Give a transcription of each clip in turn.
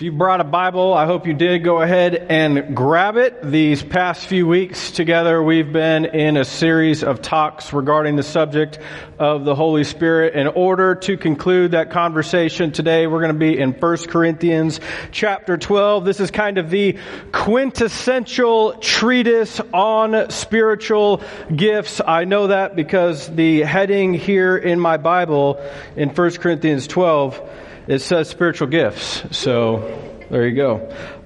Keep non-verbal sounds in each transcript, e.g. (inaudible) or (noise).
If you brought a Bible, I hope you did, go ahead and grab it. These past few weeks together, we've been in a series of talks regarding the subject of the Holy Spirit. In order to conclude that conversation today, we're going to be in 1 Corinthians chapter 12. This is kind of the quintessential treatise on spiritual gifts. I know that because the heading here in my Bible in 1 Corinthians 12 it says spiritual gifts. So there you go.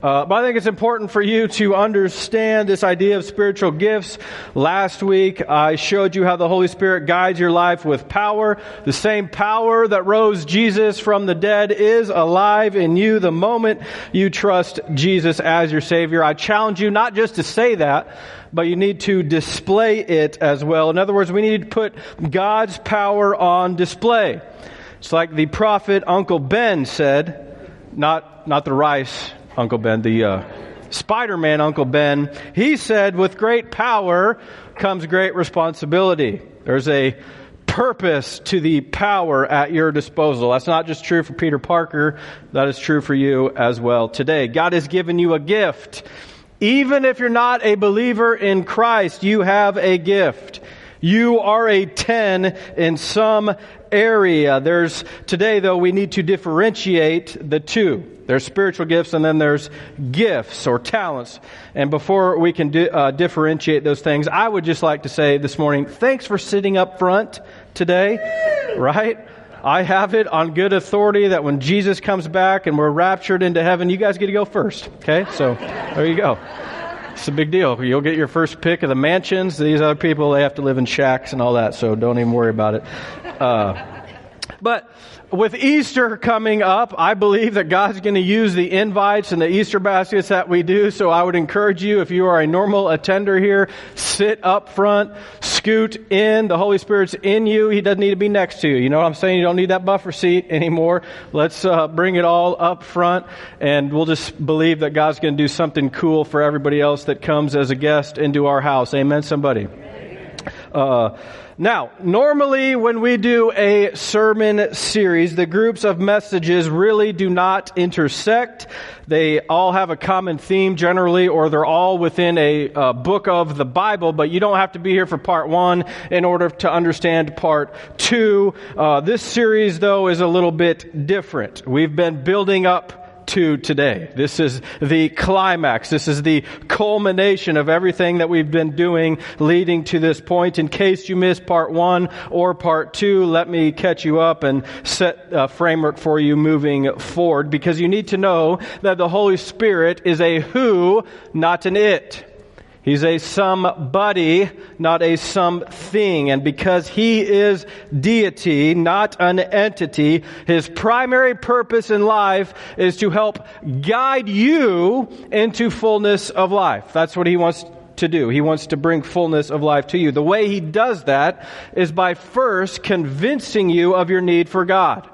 Uh, but I think it's important for you to understand this idea of spiritual gifts. Last week, I showed you how the Holy Spirit guides your life with power. The same power that rose Jesus from the dead is alive in you the moment you trust Jesus as your Savior. I challenge you not just to say that, but you need to display it as well. In other words, we need to put God's power on display. It's like the prophet Uncle Ben said, not, not the rice Uncle Ben, the uh, Spider Man Uncle Ben. He said, with great power comes great responsibility. There's a purpose to the power at your disposal. That's not just true for Peter Parker, that is true for you as well today. God has given you a gift. Even if you're not a believer in Christ, you have a gift. You are a 10 in some area. There's, today though, we need to differentiate the two. There's spiritual gifts and then there's gifts or talents. And before we can di- uh, differentiate those things, I would just like to say this morning, thanks for sitting up front today, right? I have it on good authority that when Jesus comes back and we're raptured into heaven, you guys get to go first. Okay? So, there you go. It's a big deal. You'll get your first pick of the mansions. These other people, they have to live in shacks and all that, so don't even worry about it. Uh, but with Easter coming up, I believe that God's going to use the invites and the Easter baskets that we do. So I would encourage you, if you are a normal attender here, sit up front, scoot in. The Holy Spirit's in you. He doesn't need to be next to you. You know what I'm saying? You don't need that buffer seat anymore. Let's uh, bring it all up front, and we'll just believe that God's going to do something cool for everybody else that comes as a guest into our house. Amen, somebody. Uh, now, normally when we do a sermon series, the groups of messages really do not intersect. They all have a common theme generally, or they're all within a, a book of the Bible, but you don't have to be here for part one in order to understand part two. Uh, this series, though, is a little bit different. We've been building up to today. This is the climax. This is the culmination of everything that we've been doing leading to this point. In case you missed part one or part two, let me catch you up and set a framework for you moving forward because you need to know that the Holy Spirit is a who, not an it. He's a somebody, not a something. And because he is deity, not an entity, his primary purpose in life is to help guide you into fullness of life. That's what he wants to do. He wants to bring fullness of life to you. The way he does that is by first convincing you of your need for God.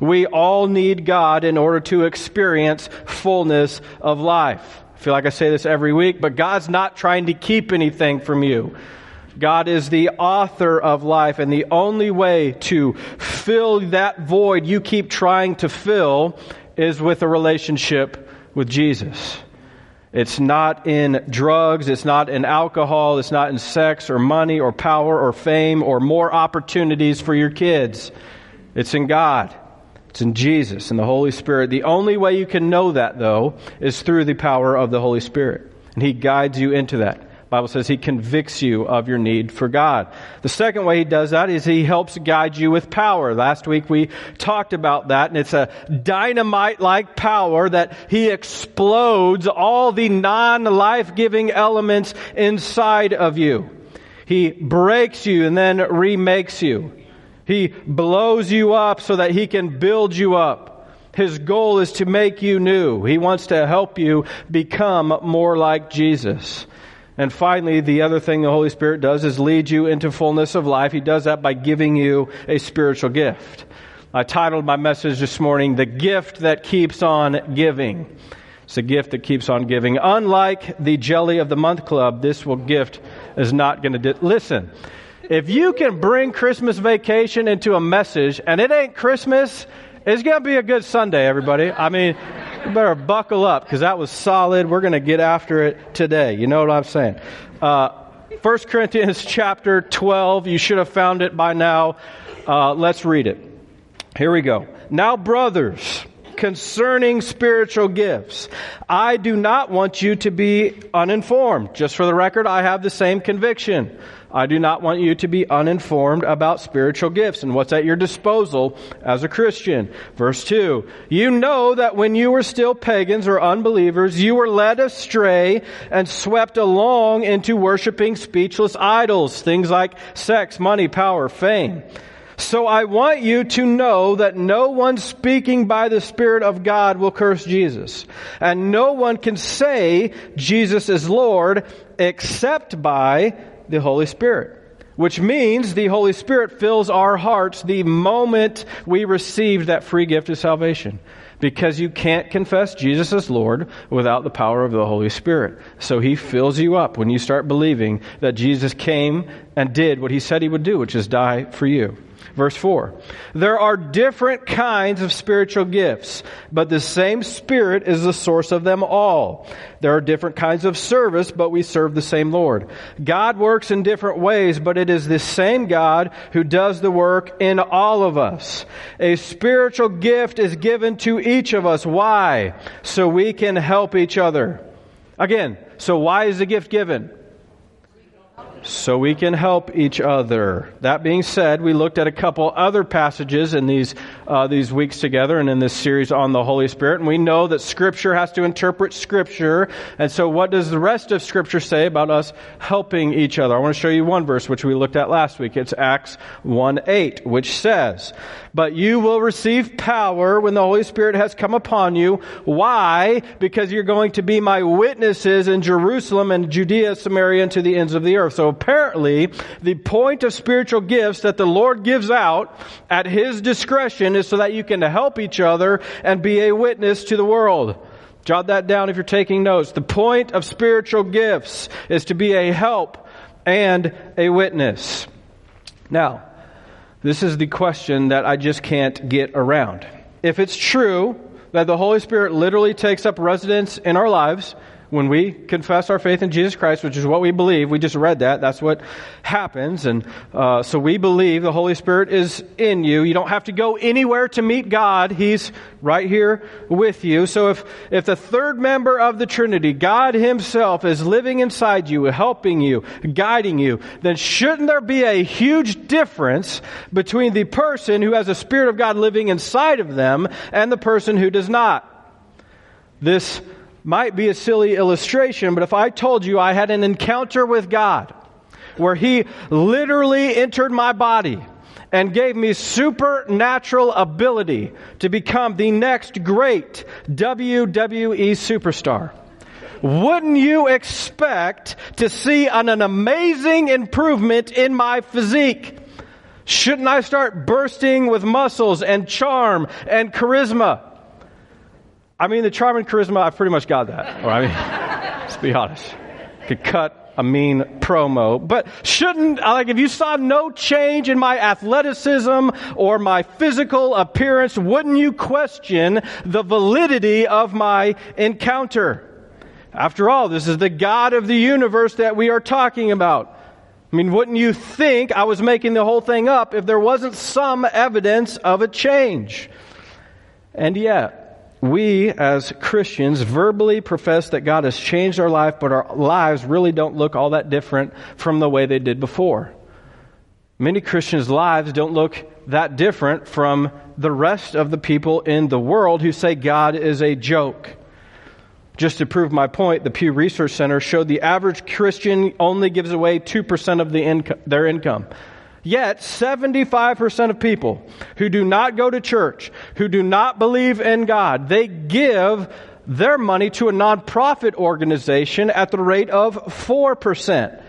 We all need God in order to experience fullness of life. I feel like I say this every week, but God's not trying to keep anything from you. God is the author of life, and the only way to fill that void you keep trying to fill is with a relationship with Jesus. It's not in drugs, it's not in alcohol, it's not in sex or money or power or fame or more opportunities for your kids. It's in God. It's in Jesus and the Holy Spirit. The only way you can know that, though, is through the power of the Holy Spirit. And He guides you into that. The Bible says He convicts you of your need for God. The second way He does that is He helps guide you with power. Last week we talked about that, and it's a dynamite-like power that He explodes all the non-life-giving elements inside of you. He breaks you and then remakes you. He blows you up so that He can build you up. His goal is to make you new. He wants to help you become more like Jesus. And finally, the other thing the Holy Spirit does is lead you into fullness of life. He does that by giving you a spiritual gift. I titled my message this morning, The Gift That Keeps on Giving. It's a gift that keeps on giving. Unlike the Jelly of the Month Club, this will gift is not going to di- listen. If you can bring Christmas vacation into a message and it ain't Christmas, it's going to be a good Sunday, everybody. I mean, you better buckle up because that was solid. We're going to get after it today. You know what I'm saying? Uh, 1 Corinthians (laughs) chapter 12. You should have found it by now. Uh, let's read it. Here we go. Now, brothers, concerning spiritual gifts. I do not want you to be uninformed. Just for the record, I have the same conviction. I do not want you to be uninformed about spiritual gifts and what's at your disposal as a Christian. Verse 2. You know that when you were still pagans or unbelievers, you were led astray and swept along into worshiping speechless idols, things like sex, money, power, fame. So I want you to know that no one speaking by the Spirit of God will curse Jesus. And no one can say Jesus is Lord except by the Holy Spirit. Which means the Holy Spirit fills our hearts the moment we receive that free gift of salvation because you can't confess Jesus as Lord without the power of the Holy Spirit. So He fills you up when you start believing that Jesus came and did what He said He would do, which is die for you. Verse 4. There are different kinds of spiritual gifts, but the same Spirit is the source of them all. There are different kinds of service, but we serve the same Lord. God works in different ways, but it is the same God who does the work in all of us. A spiritual gift is given to each of us. Why? So we can help each other. Again, so why is the gift given? So we can help each other. That being said, we looked at a couple other passages in these uh, these weeks together and in this series on the Holy Spirit, and we know that Scripture has to interpret Scripture. And so, what does the rest of Scripture say about us helping each other? I want to show you one verse which we looked at last week. It's Acts one eight, which says, "But you will receive power when the Holy Spirit has come upon you. Why? Because you're going to be my witnesses in Jerusalem and Judea, Samaria, and to the ends of the earth." So apparently, the point of spiritual gifts that the Lord gives out at His discretion is so that you can help each other and be a witness to the world. Jot that down if you're taking notes. The point of spiritual gifts is to be a help and a witness. Now, this is the question that I just can't get around. If it's true that the Holy Spirit literally takes up residence in our lives, when we confess our faith in Jesus Christ, which is what we believe, we just read that. That's what happens. And uh, so we believe the Holy Spirit is in you. You don't have to go anywhere to meet God. He's right here with you. So if, if the third member of the Trinity, God Himself, is living inside you, helping you, guiding you, then shouldn't there be a huge difference between the person who has the Spirit of God living inside of them and the person who does not? This might be a silly illustration, but if I told you I had an encounter with God where He literally entered my body and gave me supernatural ability to become the next great WWE superstar. Wouldn't you expect to see an, an amazing improvement in my physique? Shouldn't I start bursting with muscles and charm and charisma? I mean, the charm and charisma, I've pretty much got that. Or, I mean, (laughs) let's be honest. Could cut a mean promo. But shouldn't, like, if you saw no change in my athleticism or my physical appearance, wouldn't you question the validity of my encounter? After all, this is the God of the universe that we are talking about. I mean, wouldn't you think I was making the whole thing up if there wasn't some evidence of a change? And yet, we as Christians verbally profess that God has changed our life, but our lives really don't look all that different from the way they did before. Many Christians' lives don't look that different from the rest of the people in the world who say God is a joke. Just to prove my point, the Pew Research Center showed the average Christian only gives away 2% of the inco- their income. Yet, 75% of people who do not go to church, who do not believe in God, they give their money to a nonprofit organization at the rate of 4%.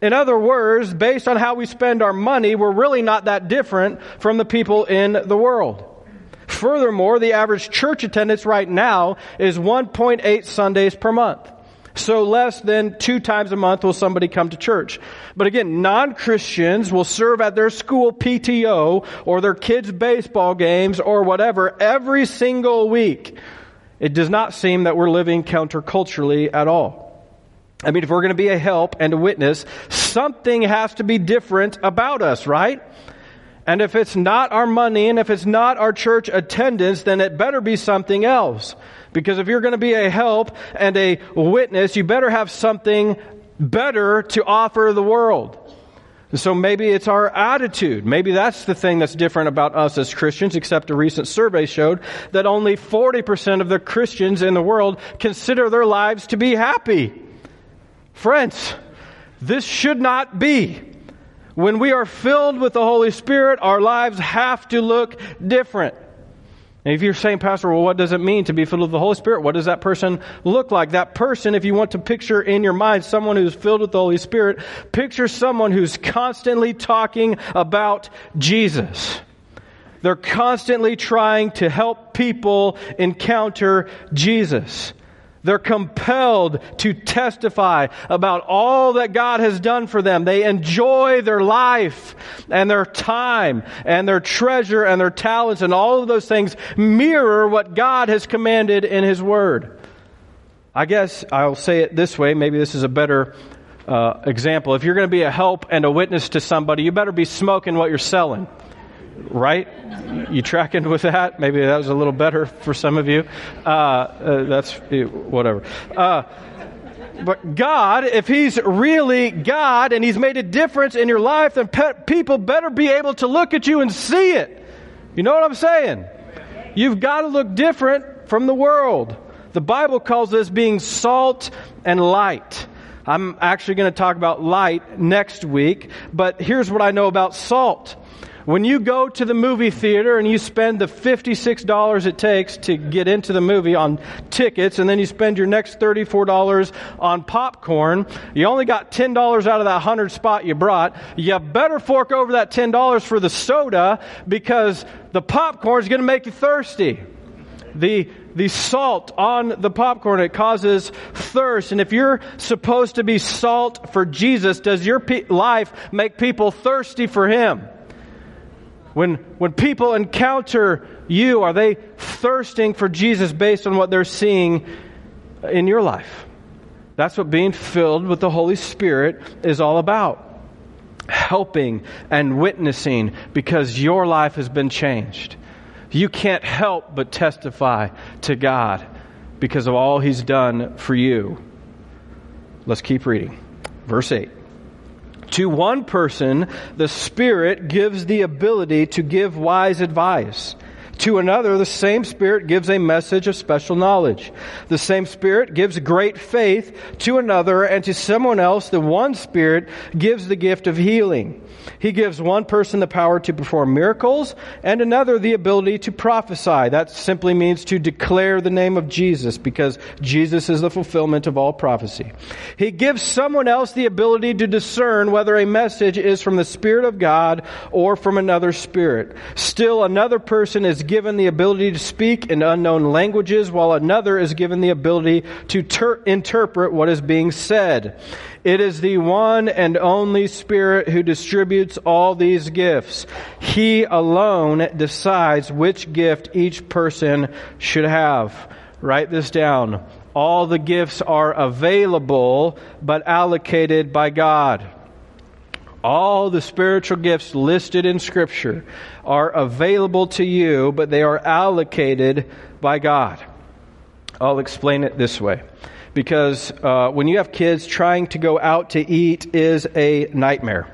In other words, based on how we spend our money, we're really not that different from the people in the world. Furthermore, the average church attendance right now is 1.8 Sundays per month. So less than two times a month will somebody come to church. But again, non-Christians will serve at their school PTO or their kids' baseball games or whatever every single week. It does not seem that we're living counterculturally at all. I mean, if we're going to be a help and a witness, something has to be different about us, right? And if it's not our money and if it's not our church attendance, then it better be something else. Because if you're going to be a help and a witness, you better have something better to offer the world. So maybe it's our attitude. Maybe that's the thing that's different about us as Christians, except a recent survey showed that only 40% of the Christians in the world consider their lives to be happy. Friends, this should not be. When we are filled with the Holy Spirit, our lives have to look different. And if you're saying, Pastor, well, what does it mean to be filled with the Holy Spirit? What does that person look like? That person, if you want to picture in your mind someone who's filled with the Holy Spirit, picture someone who's constantly talking about Jesus. They're constantly trying to help people encounter Jesus. They're compelled to testify about all that God has done for them. They enjoy their life and their time and their treasure and their talents and all of those things mirror what God has commanded in His Word. I guess I'll say it this way. Maybe this is a better uh, example. If you're going to be a help and a witness to somebody, you better be smoking what you're selling right? You tracking with that? Maybe that was a little better for some of you. Uh, uh, that's whatever. Uh, but God, if He's really God and He's made a difference in your life, then pe- people better be able to look at you and see it. You know what I'm saying? You've got to look different from the world. The Bible calls this being salt and light. I'm actually going to talk about light next week, but here's what I know about salt. When you go to the movie theater and you spend the $56 it takes to get into the movie on tickets, and then you spend your next $34 on popcorn, you only got $10 out of that 100 spot you brought. You better fork over that $10 for the soda because the popcorn is going to make you thirsty. The, the salt on the popcorn, it causes thirst. And if you're supposed to be salt for Jesus, does your pe- life make people thirsty for Him? When, when people encounter you, are they thirsting for Jesus based on what they're seeing in your life? That's what being filled with the Holy Spirit is all about. Helping and witnessing because your life has been changed. You can't help but testify to God because of all He's done for you. Let's keep reading. Verse 8. To one person, the Spirit gives the ability to give wise advice. To another, the same Spirit gives a message of special knowledge. The same Spirit gives great faith to another, and to someone else, the one Spirit gives the gift of healing. He gives one person the power to perform miracles and another the ability to prophesy. That simply means to declare the name of Jesus because Jesus is the fulfillment of all prophecy. He gives someone else the ability to discern whether a message is from the Spirit of God or from another spirit. Still another person is given the ability to speak in unknown languages while another is given the ability to ter- interpret what is being said. It is the one and only Spirit who distributes all these gifts. He alone decides which gift each person should have. Write this down. All the gifts are available, but allocated by God. All the spiritual gifts listed in Scripture are available to you, but they are allocated by God. I'll explain it this way because uh, when you have kids, trying to go out to eat is a nightmare.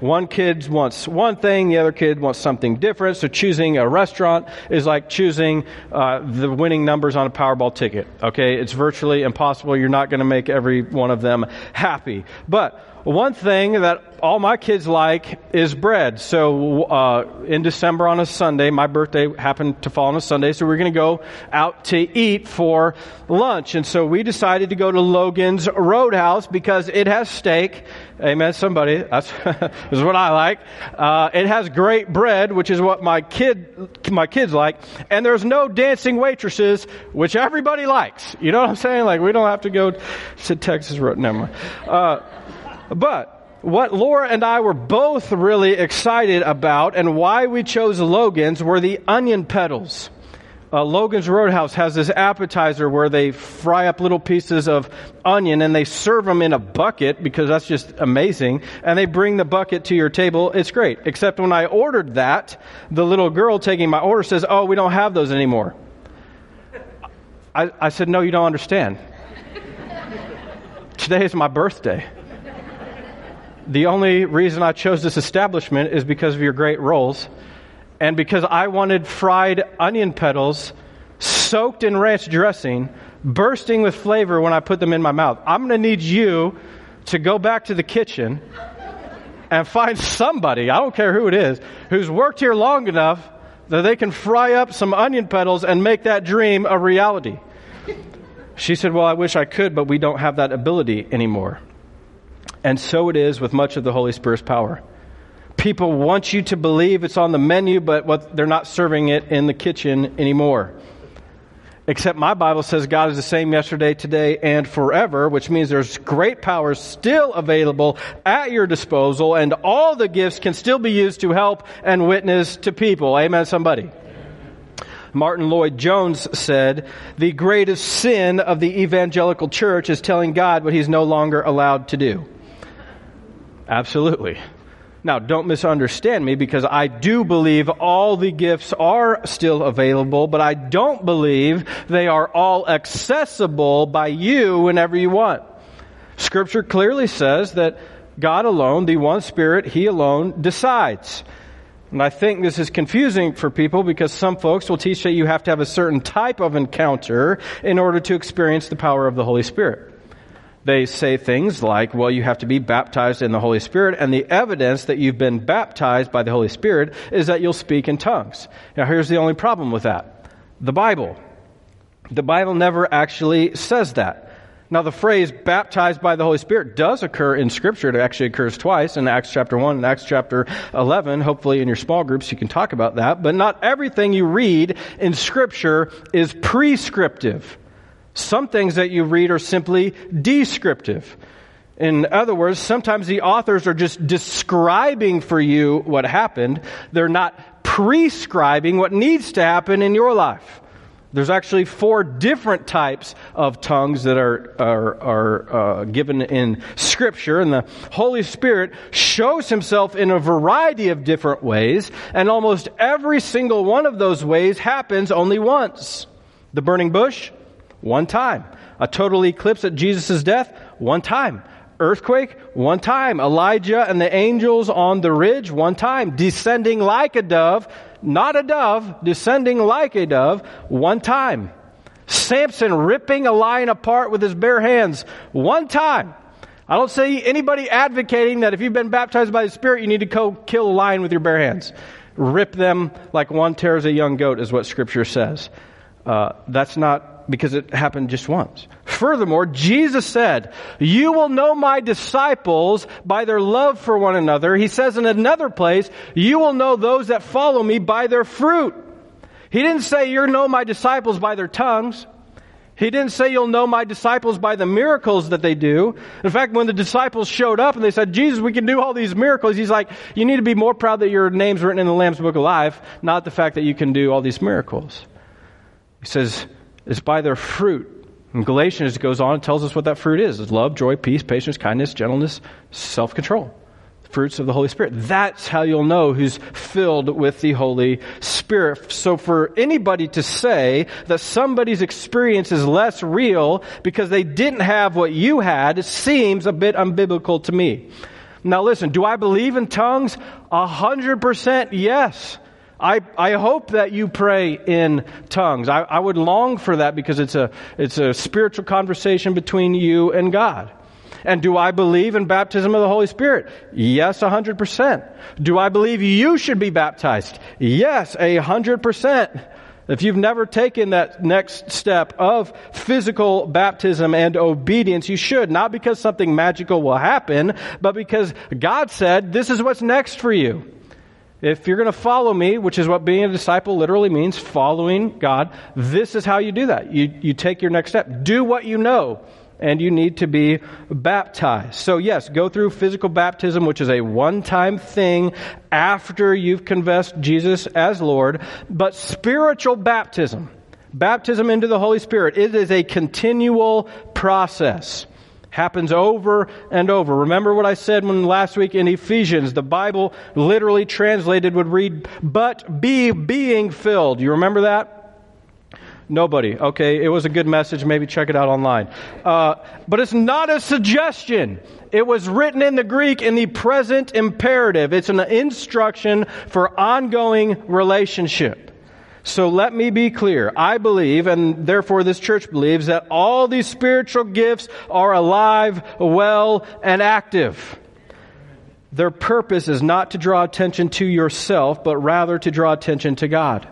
One kid wants one thing, the other kid wants something different. So choosing a restaurant is like choosing uh, the winning numbers on a Powerball ticket. Okay, it's virtually impossible. You're not going to make every one of them happy. But one thing that all my kids like is bread. So uh, in December on a Sunday, my birthday happened to fall on a Sunday, so we are going to go out to eat for lunch. And so we decided to go to Logan's Roadhouse because it has steak. Amen. Somebody, that's (laughs) is what I like. Uh, it has great bread, which is what my kid my kids like. And there's no dancing waitresses, which everybody likes. You know what I'm saying? Like we don't have to go to Texas Road. Never mind. Uh, but what Laura and I were both really excited about and why we chose Logan's were the onion petals. uh, Logan's Roadhouse has this appetizer where they fry up little pieces of onion and they serve them in a bucket because that's just amazing. And they bring the bucket to your table. It's great. Except when I ordered that, the little girl taking my order says, Oh, we don't have those anymore. I, I said, No, you don't understand. Today is my birthday. The only reason I chose this establishment is because of your great rolls and because I wanted fried onion petals soaked in ranch dressing, bursting with flavor when I put them in my mouth. I'm going to need you to go back to the kitchen and find somebody, I don't care who it is, who's worked here long enough that they can fry up some onion petals and make that dream a reality. She said, Well, I wish I could, but we don't have that ability anymore. And so it is with much of the Holy Spirit's power. People want you to believe it's on the menu, but what, they're not serving it in the kitchen anymore. Except my Bible says God is the same yesterday, today, and forever, which means there's great power still available at your disposal, and all the gifts can still be used to help and witness to people. Amen, somebody. Martyn Lloyd-Jones said, The greatest sin of the evangelical church is telling God what he's no longer allowed to do. Absolutely. Now, don't misunderstand me because I do believe all the gifts are still available, but I don't believe they are all accessible by you whenever you want. Scripture clearly says that God alone, the one Spirit, He alone decides. And I think this is confusing for people because some folks will teach that you have to have a certain type of encounter in order to experience the power of the Holy Spirit they say things like, well, you have to be baptized in the Holy Spirit, and the evidence that you've been baptized by the Holy Spirit is that you'll speak in tongues. Now, here's the only problem with that the Bible. The Bible never actually says that. Now, the phrase baptized by the Holy Spirit does occur in Scripture. It actually occurs twice in Acts chapter 1 and Acts chapter 11. Hopefully, in your small groups, you can talk about that. But not everything you read in Scripture is prescriptive. Some things that you read are simply descriptive. In other words, sometimes the authors are just describing for you what happened. They're not prescribing what needs to happen in your life. There's actually four different types of tongues that are, are, are uh, given in Scripture, and the Holy Spirit shows Himself in a variety of different ways, and almost every single one of those ways happens only once. The burning bush, one time. A total eclipse at Jesus' death? One time. Earthquake? One time. Elijah and the angels on the ridge? One time. Descending like a dove? Not a dove, descending like a dove? One time. Samson ripping a lion apart with his bare hands? One time. I don't see anybody advocating that if you've been baptized by the Spirit, you need to go kill a lion with your bare hands. Rip them like one tears a young goat, is what Scripture says. Uh, that's not because it happened just once. Furthermore, Jesus said, You will know my disciples by their love for one another. He says in another place, You will know those that follow me by their fruit. He didn't say you'll know my disciples by their tongues. He didn't say you'll know my disciples by the miracles that they do. In fact, when the disciples showed up and they said, Jesus, we can do all these miracles, he's like, you need to be more proud that your name's written in the Lamb's Book of Life, not the fact that you can do all these miracles. He says, is by their fruit. And Galatians goes on and tells us what that fruit is. It's love, joy, peace, patience, kindness, gentleness, self-control. Fruits of the Holy Spirit. That's how you'll know who's filled with the Holy Spirit. So for anybody to say that somebody's experience is less real because they didn't have what you had seems a bit unbiblical to me. Now listen, do I believe in tongues? A hundred percent yes. I, I hope that you pray in tongues. I, I would long for that because it's a, it's a spiritual conversation between you and God. And do I believe in baptism of the Holy Spirit? Yes, a hundred percent. Do I believe you should be baptized? Yes, a hundred percent. If you've never taken that next step of physical baptism and obedience, you should. Not because something magical will happen, but because God said, this is what's next for you. If you're going to follow me, which is what being a disciple literally means, following God, this is how you do that. You, you take your next step. Do what you know, and you need to be baptized. So, yes, go through physical baptism, which is a one time thing after you've confessed Jesus as Lord, but spiritual baptism Baptism into the Holy Spirit. It is a continual process. Happens over and over. Remember what I said when last week in Ephesians, the Bible literally translated would read, but be being filled. You remember that? Nobody. Okay, it was a good message. Maybe check it out online. Uh, but it's not a suggestion. It was written in the Greek in the present imperative. It's an instruction for ongoing relationship. So let me be clear. I believe, and therefore this church believes, that all these spiritual gifts are alive, well, and active. Their purpose is not to draw attention to yourself, but rather to draw attention to God.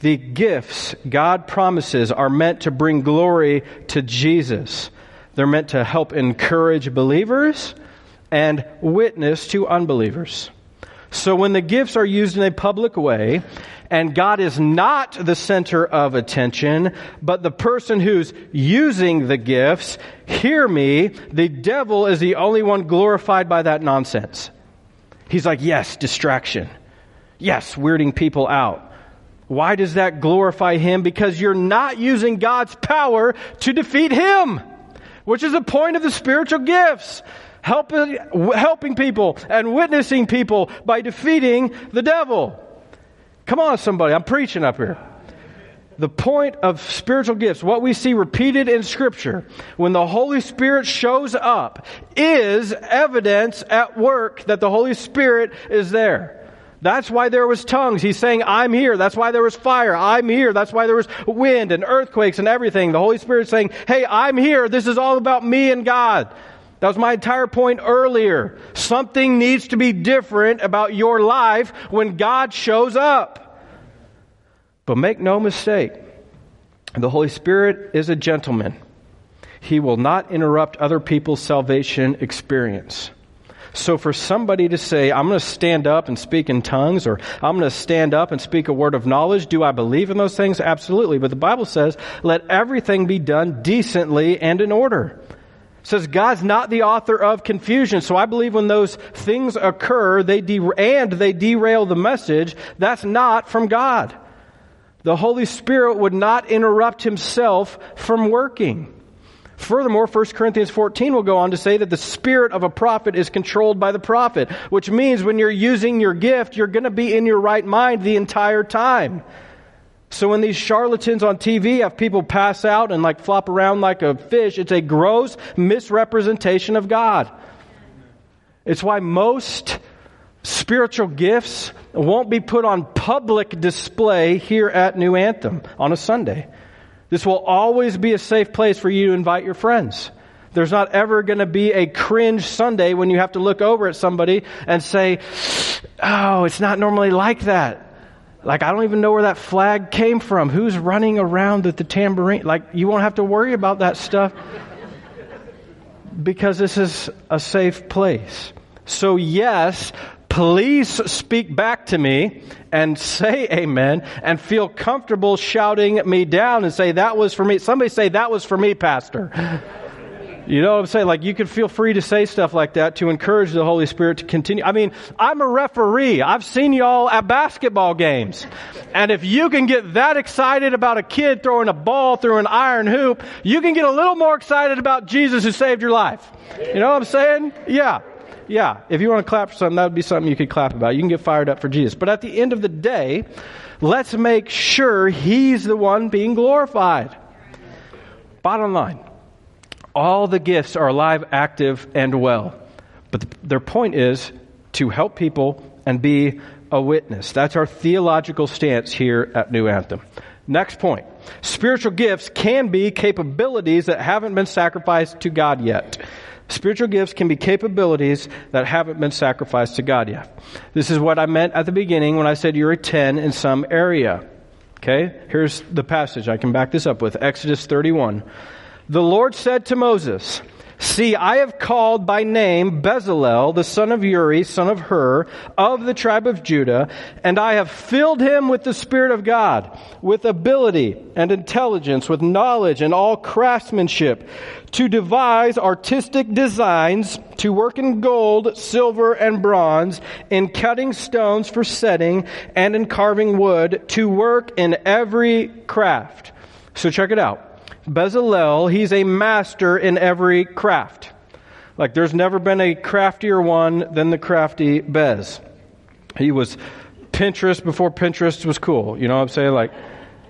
The gifts God promises are meant to bring glory to Jesus. They're meant to help encourage believers and witness to unbelievers. So when the gifts are used in a public way, and God is not the center of attention, but the person who's using the gifts, hear me, the devil is the only one glorified by that nonsense. He's like, yes, distraction. Yes, weirding people out. Why does that glorify Him? Because you're not using God's power to defeat Him, which is the point of the spiritual gifts. Helping, helping people and witnessing people by defeating the devil. Come on, somebody. I'm preaching up here. The point of spiritual gifts, what we see repeated in Scripture, when the Holy Spirit shows up, is evidence at work that the Holy Spirit is there. That's why there was tongues. He's saying, I'm here. That's why there was fire. I'm here. That's why there was wind and earthquakes and everything. The Holy Spirit saying, Hey, I'm here. This is all about me and God. That was my entire point earlier. Something needs to be different about your life when God shows up. But make no mistake, the Holy Spirit is a gentleman. He will not interrupt other people's salvation experience. So for somebody to say, I'm going to stand up and speak in tongues, or I'm going to stand up and speak a word of knowledge, do I believe in those things? Absolutely. But the Bible says, let everything be done decently and in order. Says God's not the author of confusion. So I believe when those things occur, they de- and they derail the message, that's not from God. The Holy Spirit would not interrupt himself from working. Furthermore, 1 Corinthians 14 will go on to say that the spirit of a prophet is controlled by the prophet, which means when you're using your gift, you're going to be in your right mind the entire time. So when these charlatans on TV have people pass out and like flop around like a fish, it's a gross misrepresentation of God. It's why most spiritual gifts won't be put on public display here at New Anthem on a Sunday. This will always be a safe place for you to invite your friends. There's not ever going to be a cringe Sunday when you have to look over at somebody and say, Oh, it's not normally like that. Like, I don't even know where that flag came from. Who's running around with the tambourine? Like, you won't have to worry about that stuff because this is a safe place. So, yes, please speak back to me and say amen and feel comfortable shouting me down and say, that was for me. Somebody say, that was for me, Pastor. (laughs) You know what I'm saying? Like, you can feel free to say stuff like that to encourage the Holy Spirit to continue. I mean, I'm a referee. I've seen y'all at basketball games. And if you can get that excited about a kid throwing a ball through an iron hoop, you can get a little more excited about Jesus who saved your life. You know what I'm saying? Yeah. Yeah, if you want to clap for something, that would be something you could clap about. You can get fired up for Jesus. But at the end of the day, let's make sure He's the one being glorified. Bottom line all the gifts are alive, active, and well. But the, their point is to help people and be a witness. That's our theological stance here at New Anthem. Next point. Spiritual gifts can be capabilities that haven't been sacrificed to God yet. Spiritual gifts can be capabilities that haven't been sacrificed to God yet. This is what I meant at the beginning when I said you're a 10 in some area. Okay? Here's the passage. I can back this up with Exodus 31. The Lord said to Moses, See, I have called by name Bezalel, the son of Uri, son of Hur, of the tribe of Judah, and I have filled him with the Spirit of God, with ability and intelligence, with knowledge and all craftsmanship, to devise artistic designs, to work in gold, silver, and bronze, in cutting stones for setting, and in carving wood, to work in every craft. So check it out. Bezalel, he's a master in every craft. Like there's never been a craftier one than the crafty Bez. He was Pinterest before Pinterest was cool. You know what I'm saying? Like,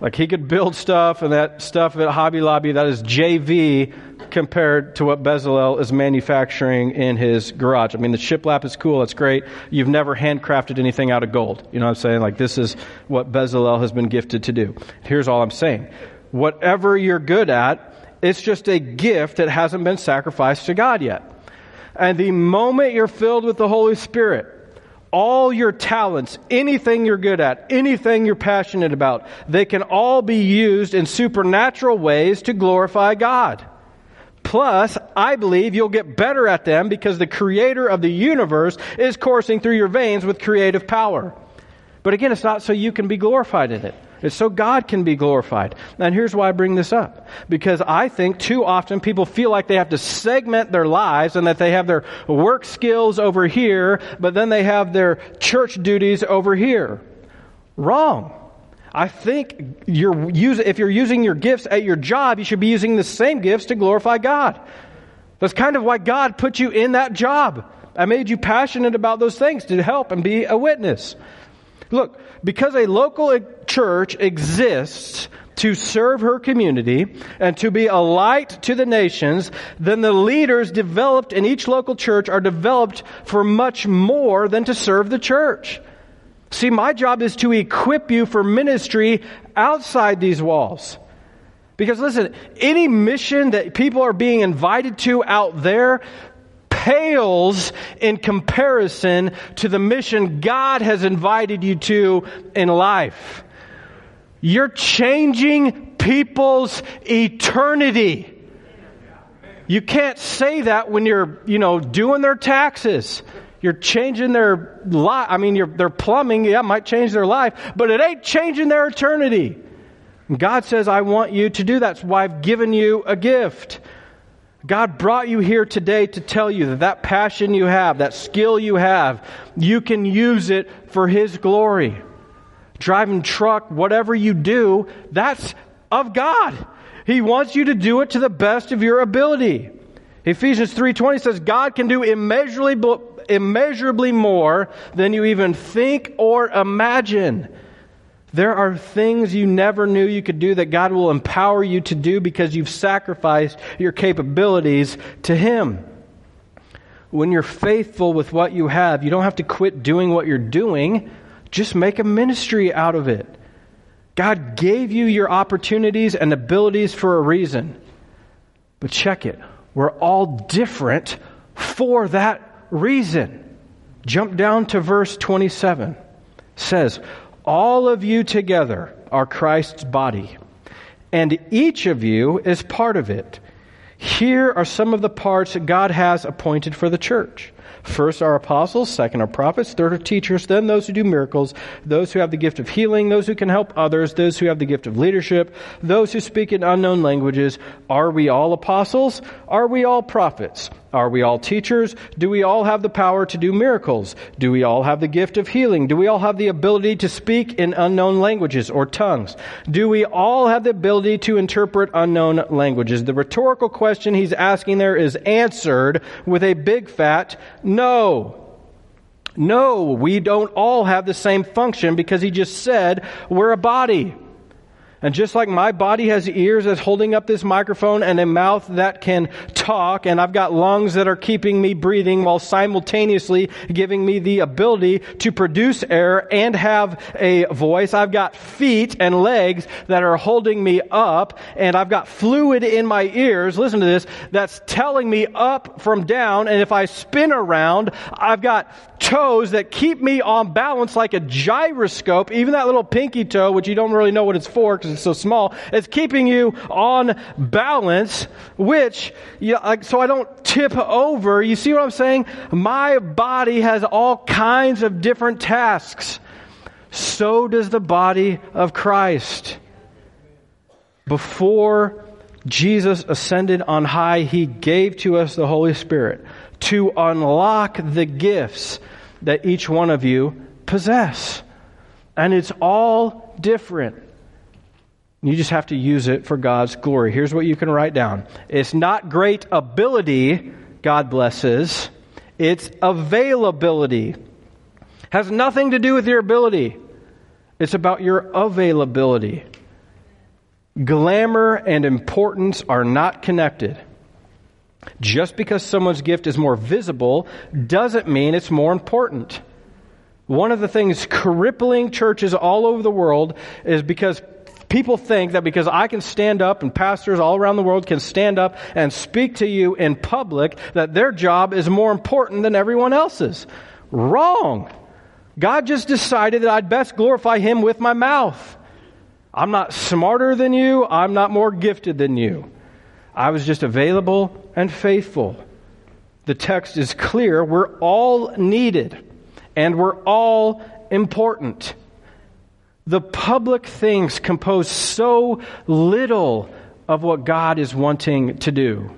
like he could build stuff and that stuff at Hobby Lobby, that is JV compared to what Bezalel is manufacturing in his garage. I mean, the shiplap is cool. It's great. You've never handcrafted anything out of gold. You know what I'm saying? Like this is what Bezalel has been gifted to do. Here's all I'm saying whatever you're good at, it's just a gift that hasn't been sacrificed to God yet. And the moment you're filled with the Holy Spirit, all your talents, anything you're good at, anything you're passionate about, they can all be used in supernatural ways to glorify God. Plus, I believe you'll get better at them because the creator of the universe is coursing through your veins with creative power. But again, it's not so you can be glorified in it. It's so God can be glorified. And here's why I bring this up. Because I think too often people feel like they have to segment their lives and that they have their work skills over here, but then they have their church duties over here. Wrong. I think you're using, if you're using your gifts at your job, you should be using the same gifts to glorify God. That's kind of why God put you in that job. I made you passionate about those things to help and be a witness. Look, because a local church exists to serve her community and to be a light to the nations, then the leaders developed in each local church are developed for much more than to serve the church. See, my job is to equip you for ministry outside these walls. Because listen, any mission that people are being invited to out there, pales in comparison to the mission God has invited you to in life. You're changing people's eternity. You can't say that when you're, you know, doing their taxes. You're changing their life. I mean, their plumbing, yeah, might change their life, but it ain't changing their eternity. God says, I want you to do that. That's why I've given you a gift. God brought you here today to tell you that that passion you have, that skill you have, you can use it for His glory. Driving truck, whatever you do, that's of God. He wants you to do it to the best of your ability. Ephesians 3:20 says God can do immeasurably immeasurably more than you even think or imagine. There are things you never knew you could do that God will empower you to do because you've sacrificed your capabilities to Him. When you're faithful with what you have, you don't have to quit doing what you're doing. Just make a ministry out of it. God gave you your opportunities and abilities for a reason. But check it. We're all different for that reason. Jump down to verse 27. It says, all of you together are Christ's body, and each of you is part of it. Here are some of the parts that God has appointed for the church. First are apostles, second are prophets, third are teachers, then those who do miracles, those who have the gift of healing, those who can help others, those who have the gift of leadership, those who speak in unknown languages. Are we all apostles? Are we all prophets? Are we all teachers? Do we all have the power to do miracles? Do we all have the gift of healing? Do we all have the ability to speak in unknown languages or tongues? Do we all have the ability to interpret unknown languages? The rhetorical question he's asking there is answered with a big fat no. No, we don't all have the same function because he just said we're a body. And just like my body has ears that's holding up this microphone and a mouth that can talk, and I've got lungs that are keeping me breathing while simultaneously giving me the ability to produce air and have a voice. I've got feet and legs that are holding me up, and I've got fluid in my ears, listen to this, that's telling me up from down, and if I spin around, I've got toes that keep me on balance like a gyroscope, even that little pinky toe, which you don't really know what it's for so small. It's keeping you on balance, which, you know, so I don't tip over. You see what I'm saying? My body has all kinds of different tasks. So does the body of Christ. Before Jesus ascended on high, he gave to us the Holy Spirit to unlock the gifts that each one of you possess. And it's all different. You just have to use it for God's glory. Here's what you can write down it's not great ability, God blesses, it's availability. Has nothing to do with your ability, it's about your availability. Glamour and importance are not connected. Just because someone's gift is more visible doesn't mean it's more important. One of the things crippling churches all over the world is because people think that because I can stand up and pastors all around the world can stand up and speak to you in public, that their job is more important than everyone else's. Wrong. God just decided that I'd best glorify Him with my mouth. I'm not smarter than you. I'm not more gifted than you. I was just available and faithful. The text is clear. We're all needed and we're all important. The public things compose so little of what God is wanting to do.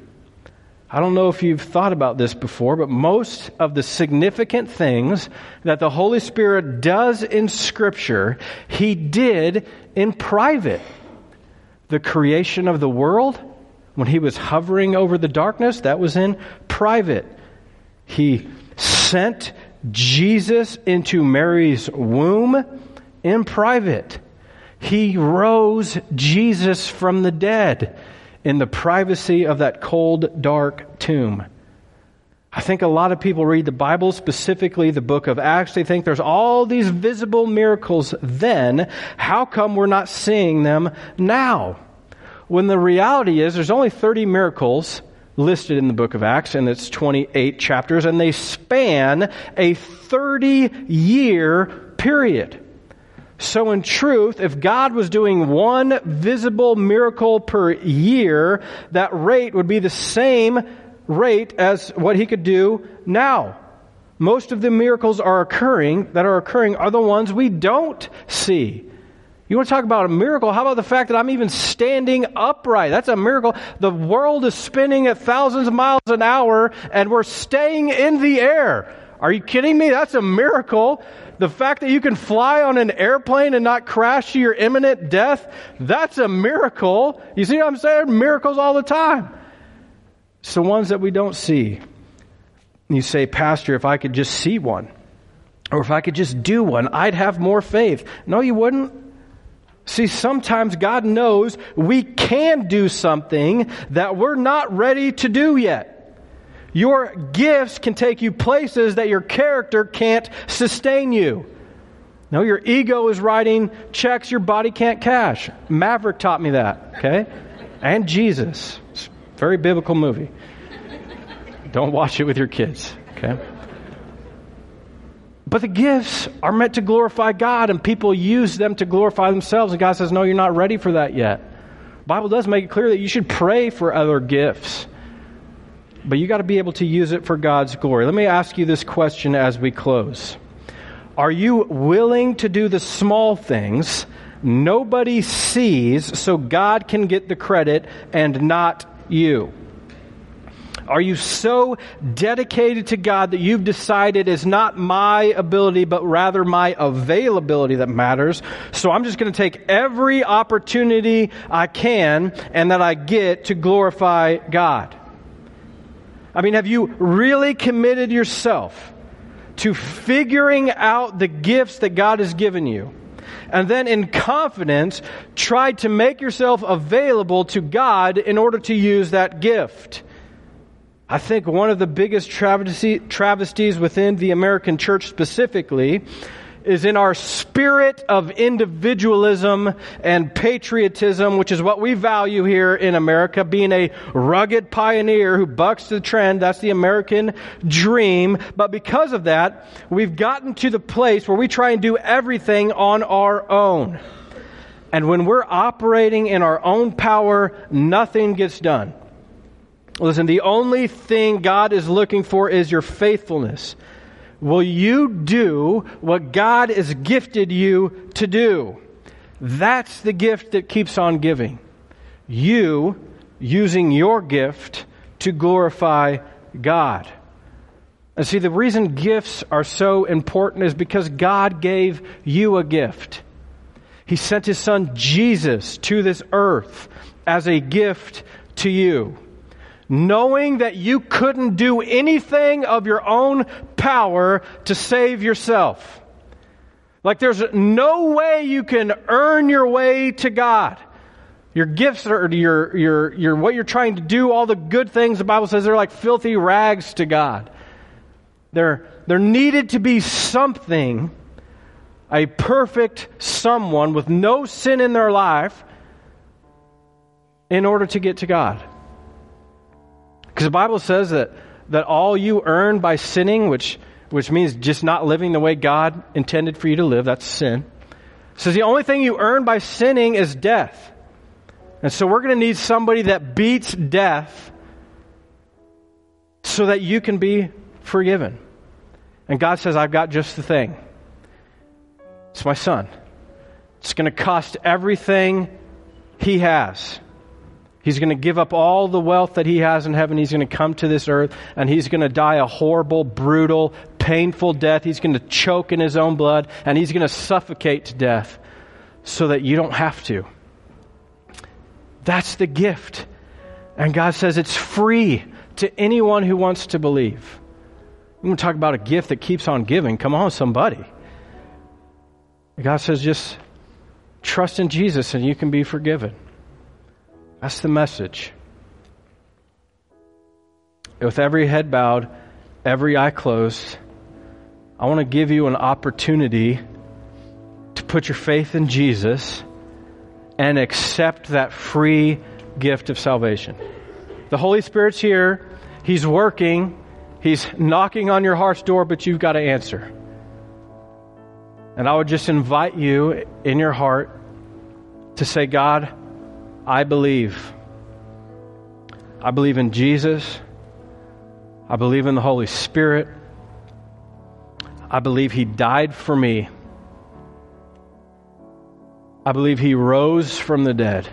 I don't know if you've thought about this before, but most of the significant things that the Holy Spirit does in Scripture, He did in private. The creation of the world, when He was hovering over the darkness, that was in private. He sent Jesus into Mary's womb in private. He rose Jesus from the dead in the privacy of that cold, dark tomb. I think a lot of people read the Bible, specifically the book of Acts. They think there's all these visible miracles then. How come we're not seeing them now? When the reality is there's only 30 miracles listed in the book of Acts, and it's 28 chapters, and they span a 30 year period. So, in truth, if God was doing one visible miracle per year, that rate would be the same rate as what he could do now. Most of the miracles are occurring that are occurring are the ones we don't see. You want to talk about a miracle? How about the fact that I'm even standing upright? That's a miracle. The world is spinning at thousands of miles an hour and we're staying in the air. Are you kidding me? That's a miracle. The fact that you can fly on an airplane and not crash to your imminent death, that's a miracle. You see what I'm saying? Miracles all the time. It's the ones that we don't see. You say, Pastor, if I could just see one, or if I could just do one, I'd have more faith. No, you wouldn't. See, sometimes God knows we can do something that we're not ready to do yet. Your gifts can take you places that your character can't sustain you. No, your ego is writing checks your body can't cash. Maverick taught me that, okay? And Jesus. It's a very biblical movie. Don't watch it with your kids, okay? But the gifts are meant to glorify God, and people use them to glorify themselves. And God says, No, you're not ready for that yet. The Bible does make it clear that you should pray for other gifts but you got to be able to use it for God's glory. Let me ask you this question as we close. Are you willing to do the small things nobody sees so God can get the credit and not you? Are you so dedicated to God that you've decided it's not my ability, but rather my availability that matters? So I'm just going to take every opportunity I can and that I get to glorify God. I mean, have you really committed yourself to figuring out the gifts that God has given you? And then in confidence, tried to make yourself available to God in order to use that gift. I think one of the biggest travesties within the American church specifically is in our spirit of individualism and patriotism, which is what we value here in America, being a rugged pioneer who bucks the trend. That's the American dream. But because of that, we've gotten to the place where we try and do everything on our own. And when we're operating in our own power, nothing gets done. Listen, the only thing God is looking for is your faithfulness. Will you do what God has gifted you to do? That's the gift that keeps on giving. You using your gift to glorify God. And see, the reason gifts are so important is because God gave you a gift. He sent his son Jesus to this earth as a gift to you. Knowing that you couldn't do anything of your own power to save yourself. Like there's no way you can earn your way to God. Your gifts are your, your, your, what you're trying to do, all the good things the Bible says they're like filthy rags to God. There, there needed to be something a perfect someone with no sin in their life in order to get to God. Because the Bible says that, that all you earn by sinning, which, which means just not living the way God intended for you to live, that's sin. says the only thing you earn by sinning is death. And so we're going to need somebody that beats death so that you can be forgiven. And God says, I've got just the thing. It's my son. It's going to cost everything he has. He's going to give up all the wealth that he has in heaven. He's going to come to this earth and he's going to die a horrible, brutal, painful death. He's going to choke in his own blood and he's going to suffocate to death so that you don't have to. That's the gift. And God says it's free to anyone who wants to believe. I'm going to talk about a gift that keeps on giving. Come on, somebody. God says, just trust in Jesus and you can be forgiven. That's the message. With every head bowed, every eye closed, I want to give you an opportunity to put your faith in Jesus and accept that free gift of salvation. The Holy Spirit's here. He's working. He's knocking on your heart's door, but you've got to answer. And I would just invite you in your heart to say, God, I believe. I believe in Jesus. I believe in the Holy Spirit. I believe He died for me. I believe He rose from the dead.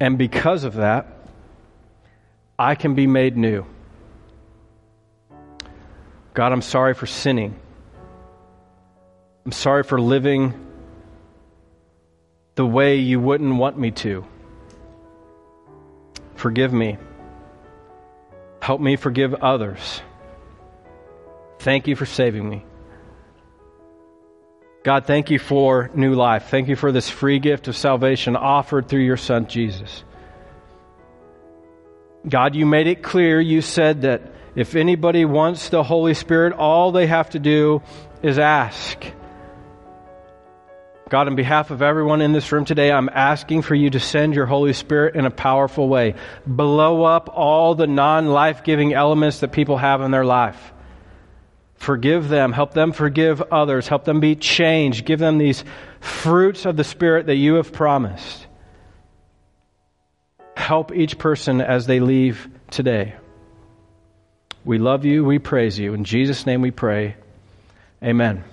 And because of that, I can be made new. God, I'm sorry for sinning. I'm sorry for living the way you wouldn't want me to. Forgive me. Help me forgive others. Thank you for saving me. God, thank you for new life. Thank you for this free gift of salvation offered through your Son, Jesus. God, you made it clear. You said that if anybody wants the Holy Spirit, all they have to do is ask. God, on behalf of everyone in this room today, I'm asking for you to send your Holy Spirit in a powerful way. Blow up all the non life giving elements that people have in their life. Forgive them. Help them forgive others. Help them be changed. Give them these fruits of the Spirit that you have promised. Help each person as they leave today. We love you. We praise you. In Jesus' name we pray. Amen.